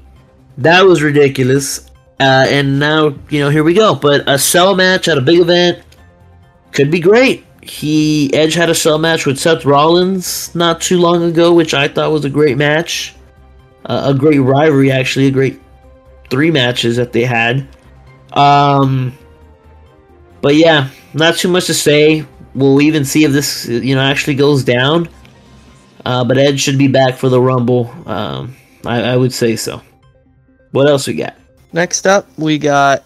that was ridiculous. Uh, and now you know here we go. But a cell match at a big event could be great. He Edge had a cell match with Seth Rollins not too long ago, which I thought was a great match uh, a great rivalry actually a great three matches that they had um but yeah not too much to say. We'll even see if this you know actually goes down. Uh, but edge should be back for the rumble. Um I, I would say so. What else we got? Next up, we got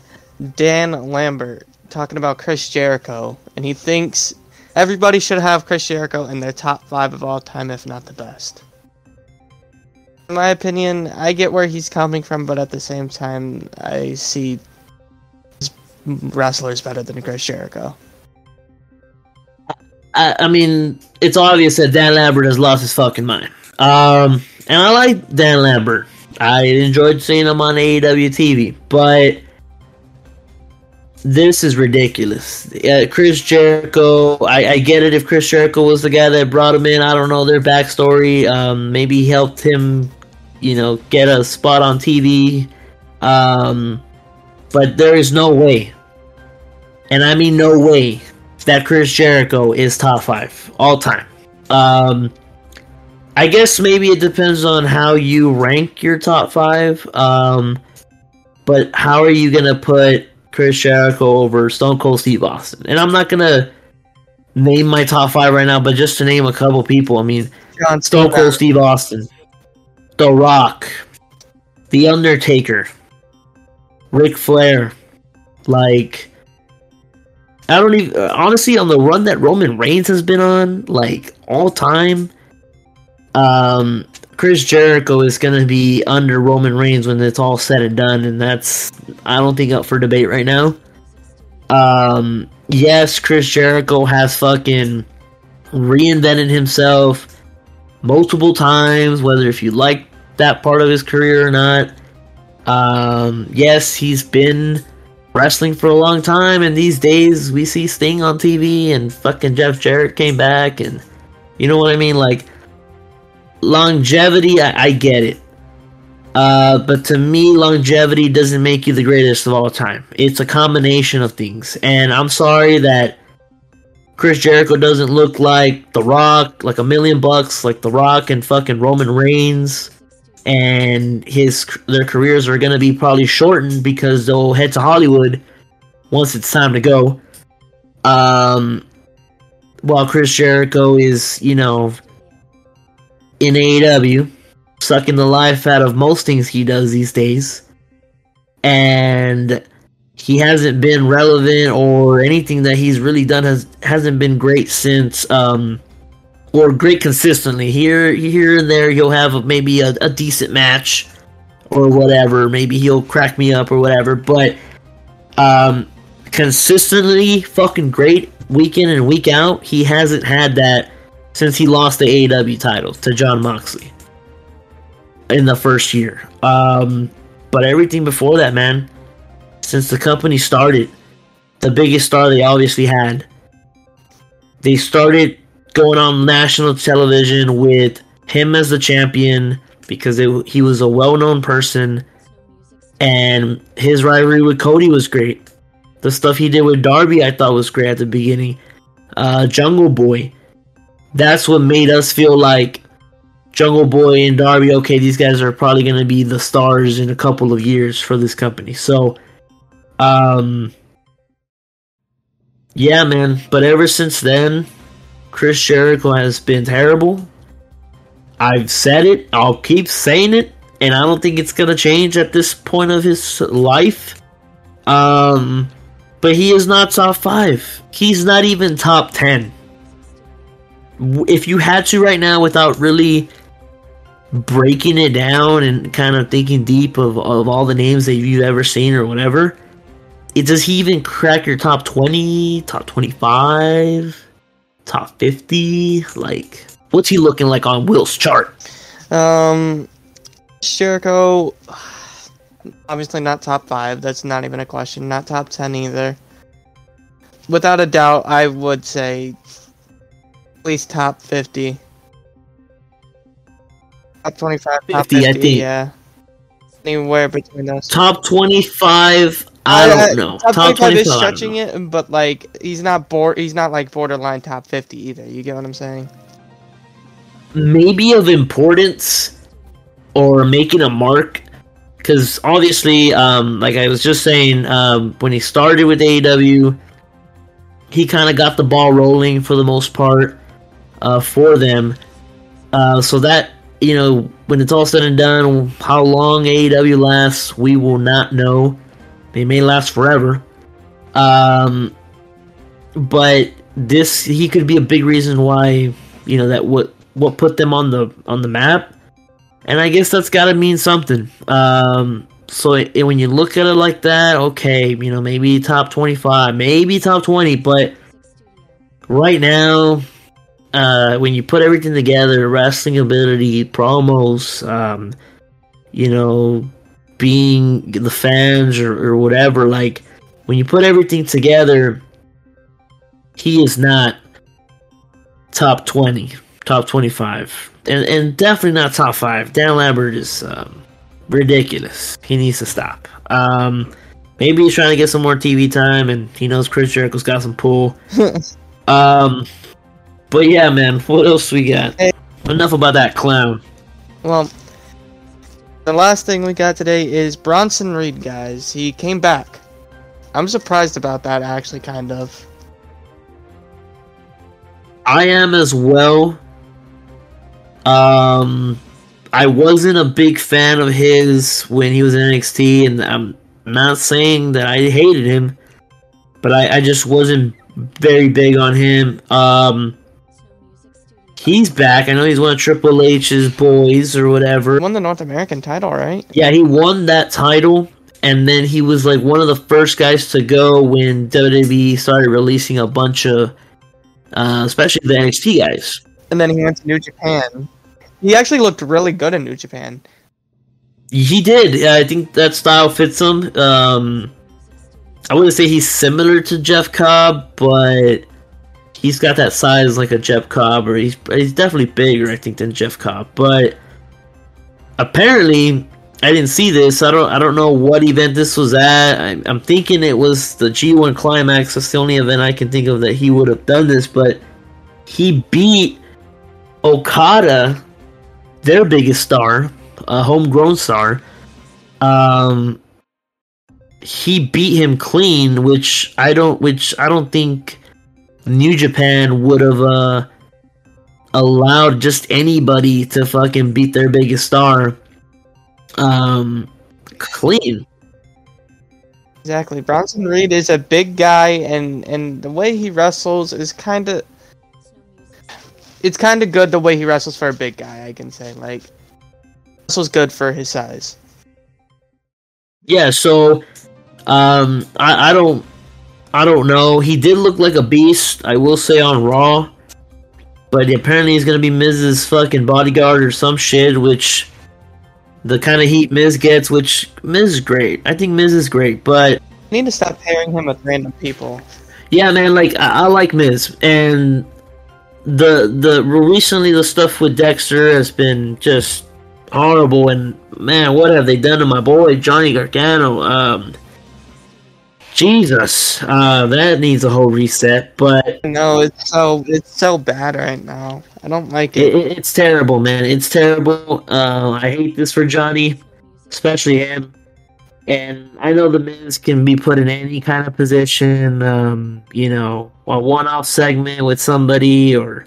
Dan Lambert talking about Chris Jericho, and he thinks everybody should have Chris Jericho in their top five of all time, if not the best. In my opinion, I get where he's coming from, but at the same time, I see wrestlers better than Chris Jericho. I, I mean, it's obvious that Dan Lambert has lost his fucking mind. Um, and I like Dan Lambert. I enjoyed seeing him on AEW TV, but this is ridiculous. Chris Jericho, I, I get it if Chris Jericho was the guy that brought him in. I don't know their backstory. Um, maybe he helped him, you know, get a spot on TV. Um, but there is no way, and I mean no way, that Chris Jericho is top five all time. Um, I guess maybe it depends on how you rank your top five. Um, but how are you gonna put Chris Jericho over Stone Cold Steve Austin? And I'm not gonna name my top five right now, but just to name a couple people, I mean John Stone Cold Steve Austin, The Rock, The Undertaker, Ric Flair, like I don't even honestly on the run that Roman Reigns has been on, like all time. Um, Chris Jericho is going to be under Roman Reigns when it's all said and done, and that's I don't think up for debate right now. Um, yes, Chris Jericho has fucking reinvented himself multiple times, whether if you like that part of his career or not. Um, yes, he's been wrestling for a long time, and these days we see Sting on TV, and fucking Jeff Jarrett came back, and you know what I mean? Like, longevity, I, I get it. Uh, but to me, longevity doesn't make you the greatest of all time. It's a combination of things. And I'm sorry that Chris Jericho doesn't look like The Rock, like a million bucks, like The Rock and fucking Roman Reigns. And his their careers are gonna be probably shortened because they'll head to Hollywood once it's time to go. Um, while Chris Jericho is, you know, in AEW, sucking the life out of most things he does these days. And he hasn't been relevant or anything that he's really done has hasn't been great since um or great consistently. Here here and there he'll have maybe a, a decent match or whatever. Maybe he'll crack me up or whatever, but um consistently fucking great week in and week out, he hasn't had that since he lost the AEW title to Jon Moxley in the first year. Um, but everything before that, man, since the company started, the biggest star they obviously had, they started going on national television with him as the champion, because it, he was a well-known person, and his rivalry with Cody was great. The stuff he did with Darby, I thought was great at the beginning. Uh, Jungle Boy, that's what made us feel like Jungle Boy and Darby. Okay, these guys are probably going to be the stars in a couple of years for this company. So, um, yeah, man. But ever since then, Chris Jericho has been terrible. I've said it. I'll keep saying it, and I don't think it's gonna change at this point of his life. Um, but he is not top five. He's not even top ten. If you had to right now, without really breaking it down and kind of thinking deep of, of all the names that you've ever seen or whatever, it, does he even crack your top 20, top 25, top 50? Like, what's he looking like on Will's chart? Um, Jericho, obviously not top five. That's not even a question. Not top 10 either. Without a doubt, I would say at least top 50. Top 25, top 50, 50, I think. yeah. Anywhere between those. Top 25, I don't know. Top, Top 25 is 25, I don't stretching it, but like he's not board. He's not like borderline top 50 either. You get what I'm saying? maybe of importance or making a mark because obviously um, like i was just saying um, when he started with aew he kind of got the ball rolling for the most part uh, for them uh, so that you know when it's all said and done how long aew lasts we will not know they may last forever. Um, but this he could be a big reason why you know that what what put them on the on the map. And i guess that's got to mean something. Um so it, when you look at it like that okay you know maybe top 25 maybe top 20 but right now uh when you put everything together wrestling ability promos um you know being the fans or, or whatever like when you put everything together he is not top 20 top 25 and, and definitely not top 5 dan lambert is um, ridiculous. He needs to stop. Um, maybe he's trying to get some more tv time and he knows chris jericho's got some pull. Um, but yeah man what else we got? Enough about that clown. Well, the last thing we got today is Bronson Reed, guys. He came back. I'm surprised about that, actually, kind of. I am as well. Um, I wasn't a big fan of his when he was in NXT, and I'm not saying that I hated him, but I, I just wasn't very big on him. Um, he's back. I know he's one of Triple H's boys or whatever. He won the North American title, right? Yeah, he won that title, and then he was like one of the first guys to go when WWE started releasing a bunch of, uh, especially the NXT guys. And then he went to New Japan. He actually looked really good in New Japan. He did. Yeah, I think that style fits him. Um, I wouldn't say he's similar to Jeff Cobb, but he's got that size like a Jeff Cobb, or he's he's definitely bigger, I think, than Jeff Cobb. But apparently, I didn't see this. I don't I don't know what event this was at. I, I'm thinking it was the G1 Climax. That's the only event I can think of that he would have done this. But he beat Okada, their biggest star, a homegrown star. Um, he beat him clean, which I don't, which I don't think New Japan would have uh, allowed just anybody to fucking beat their biggest star. Um, clean. Exactly. Bronson Reed is a big guy, and and the way he wrestles is kind of. It's kind of good the way he wrestles for a big guy. I can say like, wrestles good for his size. Yeah, so um I, I don't I don't know. He did look like a beast, I will say on Raw. But apparently he's gonna be Miz's fucking bodyguard or some shit, which the kind of heat Miz gets, which Miz is great. I think Miz is great, but You need to stop pairing him with random people. yeah, man, like I, I like Miz, and the the recently the stuff with Dexter has been just horrible. And man, what have they done to my boy Johnny Gargano? Um, Jesus, uh, that needs a whole reset. But No, it's so it's so bad right now. I don't like it, it. it- it's terrible, man. It's terrible. Uh, I hate this for Johnny, especially him. And I know the Miz can be put in any kind of position, um, you know, a one-off segment with somebody, or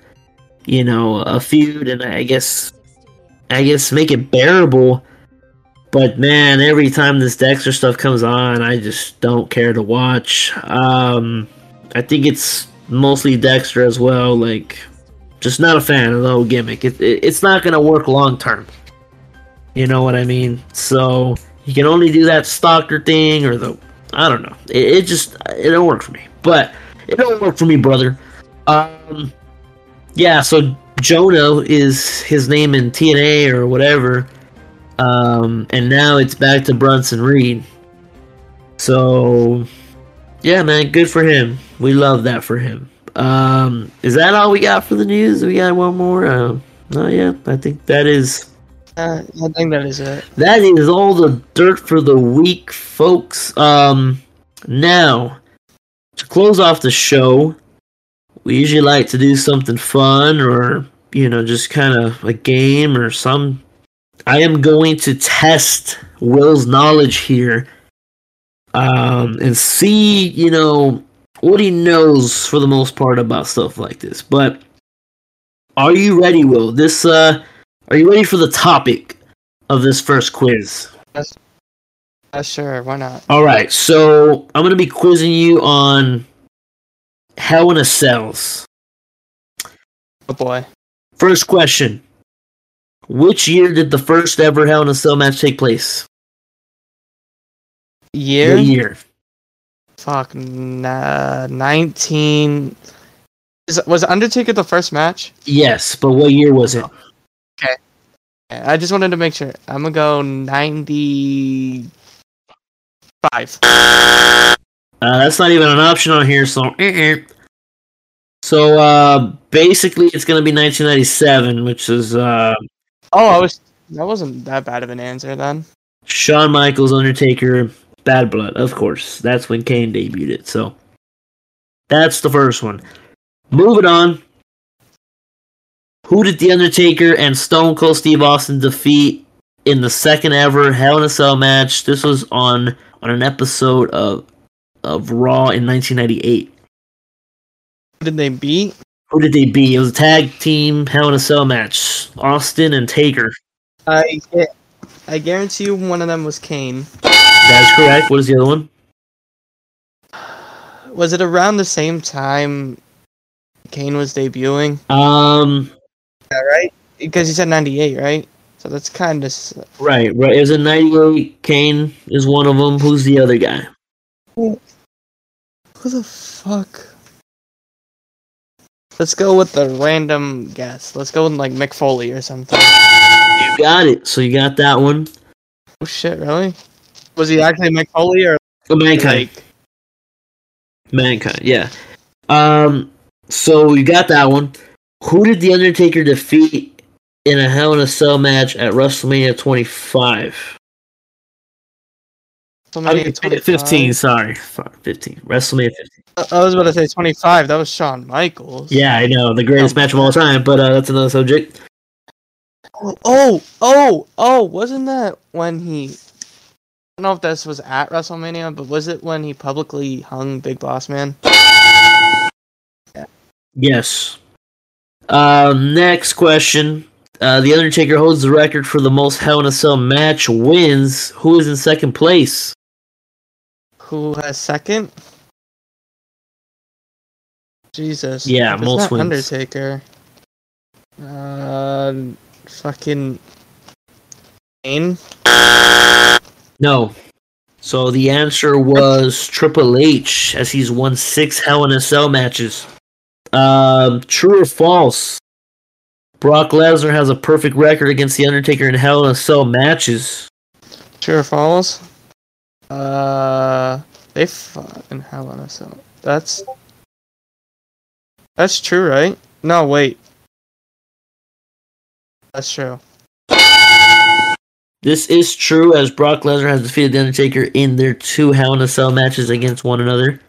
you know, a feud, and I guess, I guess make it bearable. But man, every time this Dexter stuff comes on, I just don't care to watch. Um, I think it's mostly Dexter as well. Like, just not a fan of the whole gimmick. It, it, it's not gonna work long term. You know what I mean? So you can only do that stalker thing or the I don't know. It, it just it don't work for me. But it don't work for me, brother. Um, yeah. So Jonah is his name in TNA or whatever. Um, and now it's back to Bronson Reed. So yeah, man, good for him. We love that for him. Um, is that all we got for the news? We got one more. Uh, no, yeah, I think that is Uh, I think that is it. that is all the dirt for the week, folks. Um, now to close off the show, we usually like to do something fun or you know just kind of a game or some. I am going to test Will's knowledge here, um, and see you know what he knows for the most part about stuff like this. But are you ready, Will? This uh, are you ready for the topic of this first quiz? Uh, sure, why not? All right, so I'm gonna be quizzing you on Hell in a Cells. Oh boy. First question: Which year did the first ever Hell in a Cell match take place? Year? What year? Fuck. Nah, 19. Is, was Undertaker the first match? Yes, but what year was it? Okay. I just wanted to make sure. I'm gonna go 95. Uh, that's not even an option on here, so. So uh, basically, it's gonna be 1997, which is uh, Oh, I was. That wasn't that bad of an answer then. Shawn Michaels, Undertaker, Bad Blood, of course. That's when Kane debuted it. So that's the first one. Moving on. Who did The Undertaker and Stone Cold Steve Austin defeat in the second ever Hell in a Cell match? This was on on an episode of of Raw in 1998. Who did they beat? Who did they beat? It was a tag team Hell in a Cell match. Austin and Taker. I I guarantee you one of them was Kane. That is correct. What is the other one? Was it around the same time Kane was debuting? Um, Yeah, right. Because you said 98, right? So that's kind of. Right, right. It was a 98. Kane is one of them. Who's the other guy? Who the fuck? Let's go with the random guess. Let's go with like Mick Foley or something. You got it. So you got that one. Oh shit, really? Was he actually Mick Foley or Mankind. like? Mankind, yeah. Um, so you got that one. Who did The Undertaker defeat in a Hell in a Cell match at WrestleMania 25? I mean, WrestleMania 25? 15, sorry. 15. WrestleMania 15. I was about to say 25. That was Shawn Michaels. Yeah, I know. The greatest Oh, match of all time, but uh, that's another subject. Oh, oh, oh! Wasn't that when he? I don't know if this was at WrestleMania, but was it when he publicly hung Big Boss Man? Yes. Um, next question. Uh, the Undertaker holds the record for the most Hell in a Cell match wins. Who is in second place? Who has second? Jesus. Yeah, If it's most not wins. Undertaker. Uh, fucking Kane. No. So the answer was Triple H, as he's won six Hell in a Cell matches. Um, true or false? Brock Lesnar has a perfect record against the Undertaker in Hell in a Cell matches. True or false? Uh, they fought in Hell in a Cell. That's that's true, right? No, wait. That's true. This is true as Brock Lesnar has defeated The Undertaker in their two Hell in a Cell matches against one another.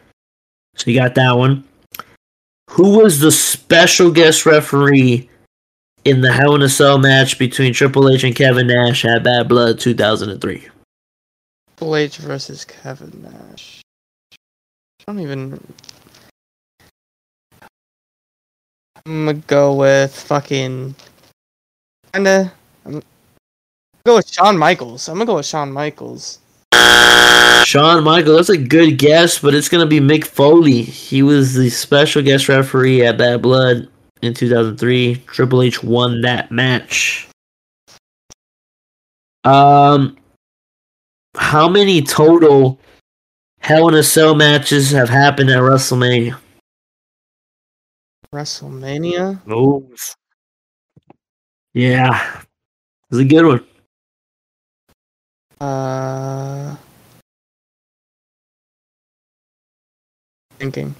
So you got that one. Who was the special guest referee in the Hell in a Cell match between Triple H and Kevin Nash at Bad Blood 2003? Triple H versus Kevin Nash. I don't even. I'm gonna go with fucking. Kinda. I'm gonna go with Shawn Michaels. I'm gonna go with Shawn Michaels. Shawn Michaels. that's a good guess, but it's gonna be Mick Foley. He was the special guest referee at Bad Blood in 2003. Triple H won that match. Um, how many total Hell in a Cell matches have happened at WrestleMania? WrestleMania. Oh, yeah, it's a good one. Uh. Thinking.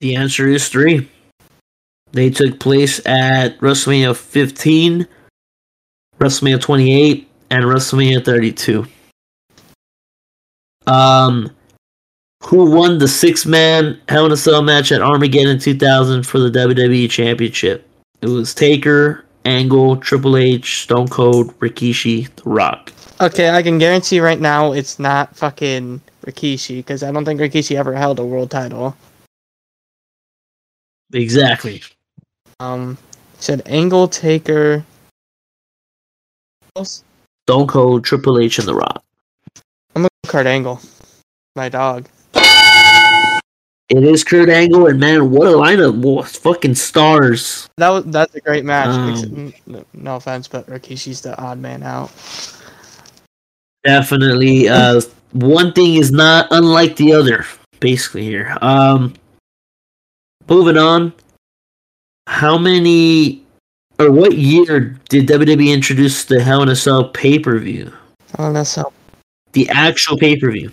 The answer is three. They took place at WrestleMania 15, WrestleMania 28, and WrestleMania 32. Um, who won the six-man Hell in a Cell match at Armageddon 2000 for the WWE Championship? It was Taker, Angle, Triple H, Stone Cold, Rikishi, The Rock. Okay, I can guarantee right now it's not fucking Rikishi because I don't think Rikishi ever held a world title. Exactly. Um, said Angle Taker. Stone Cold, Triple H, and The Rock. I'm gonna go Kurt Angle, my dog. It is Kurt Angle, and man, what a lineup! What fucking stars! That was that's a great match. Um, no, offense, but Rikishi's the odd man out. Definitely. Uh, one thing is not unlike the other, basically here. Um, moving on. How many or what year did WWE introduce the Hell in a Cell pay per view? Oh, that's so. The actual pay per view.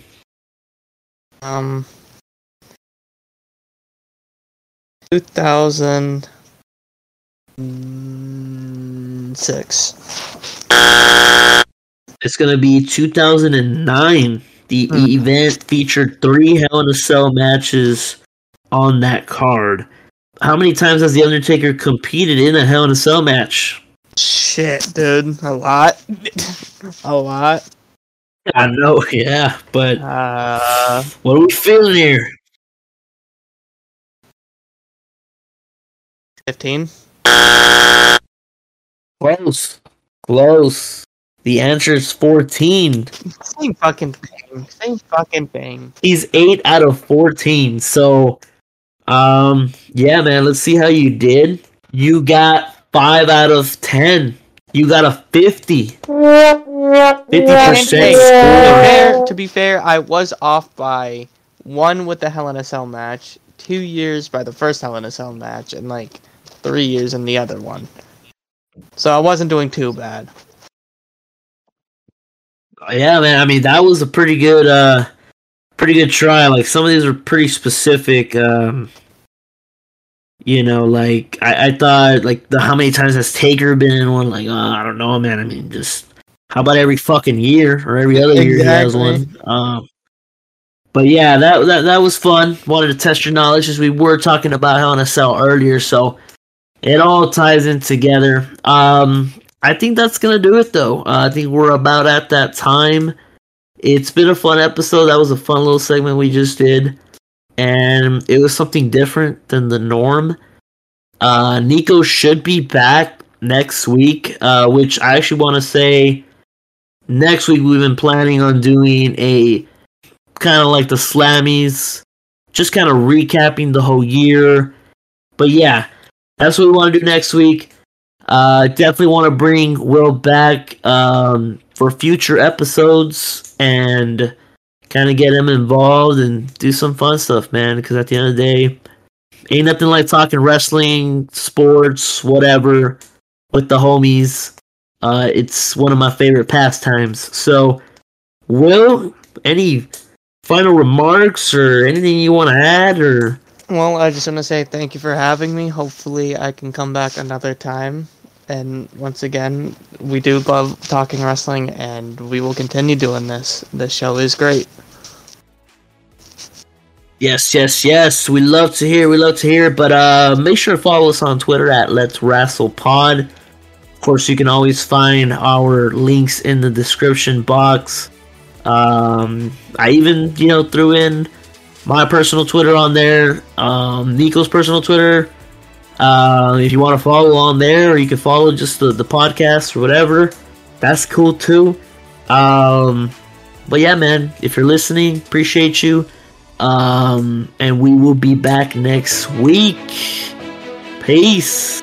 Um, 2006. It's gonna be 2009. The Hmm. event featured three Hell in a Cell matches on that card. How many times has the Undertaker competed in a Hell in a Cell match? Shit, dude. A lot. a lot. I know, yeah, but Uh, what are we feeling here? 15. Close, close. The answer is 14. Same fucking thing. Same fucking thing. He's eight out of 14. So, um, yeah, man. Let's see how you did. You got five out of 10. You got a 50. 50% Hey, score. fair, to be fair, I was off by one with the Hell in a Cell match, two years by the first Hell in a Cell match, and like three years in the other one. So I wasn't doing too bad. Yeah, man. I mean, that was a pretty good, uh, pretty good try. Like some of these were pretty specific. Um, you know, like I, I thought, like the how many times has Taker been in one? Like, uh, I don't know, man. I mean, just how about every fucking year or every other year he has one? Um, but yeah, that that that was fun. Wanted to test your knowledge as we were talking about Hell in a Cell earlier, so it all ties in together. Um, I think that's gonna do it though. Uh, I think we're about at that time. It's been a fun episode. That was a fun little segment we just did, and it was something different than the norm. Uh, Niko should be back next week, uh, which I actually want to say next week we've been planning on doing a kind of like the slammies, just kind of recapping the whole year. But yeah, that's what we want to do next week. Uh, definitely want to bring Will back um, for future episodes and kind of get him involved and do some fun stuff, man. Because at the end of the day, ain't nothing like talking wrestling, sports, whatever, with the homies. Uh, it's one of my favorite pastimes. So, Will, any final remarks or anything you want to add or Well, I just want to say thank you for having me. Hopefully, I can come back another time. And once again, we do love talking wrestling, and we will continue doing this. The show is great. Yes, yes, yes. We love to hear. We love to hear. But uh, make sure to follow us on Twitter at Let's Rassle Pod. Of course, you can always find our links in the description box. Um, I even you know threw in my personal Twitter on there, um, Niko's personal Twitter. Uh, if you want to follow on there, or you can follow just the, the podcast or whatever, that's cool too. Um, but yeah, man, if you're listening, appreciate you. Um, and we will be back next week. Peace.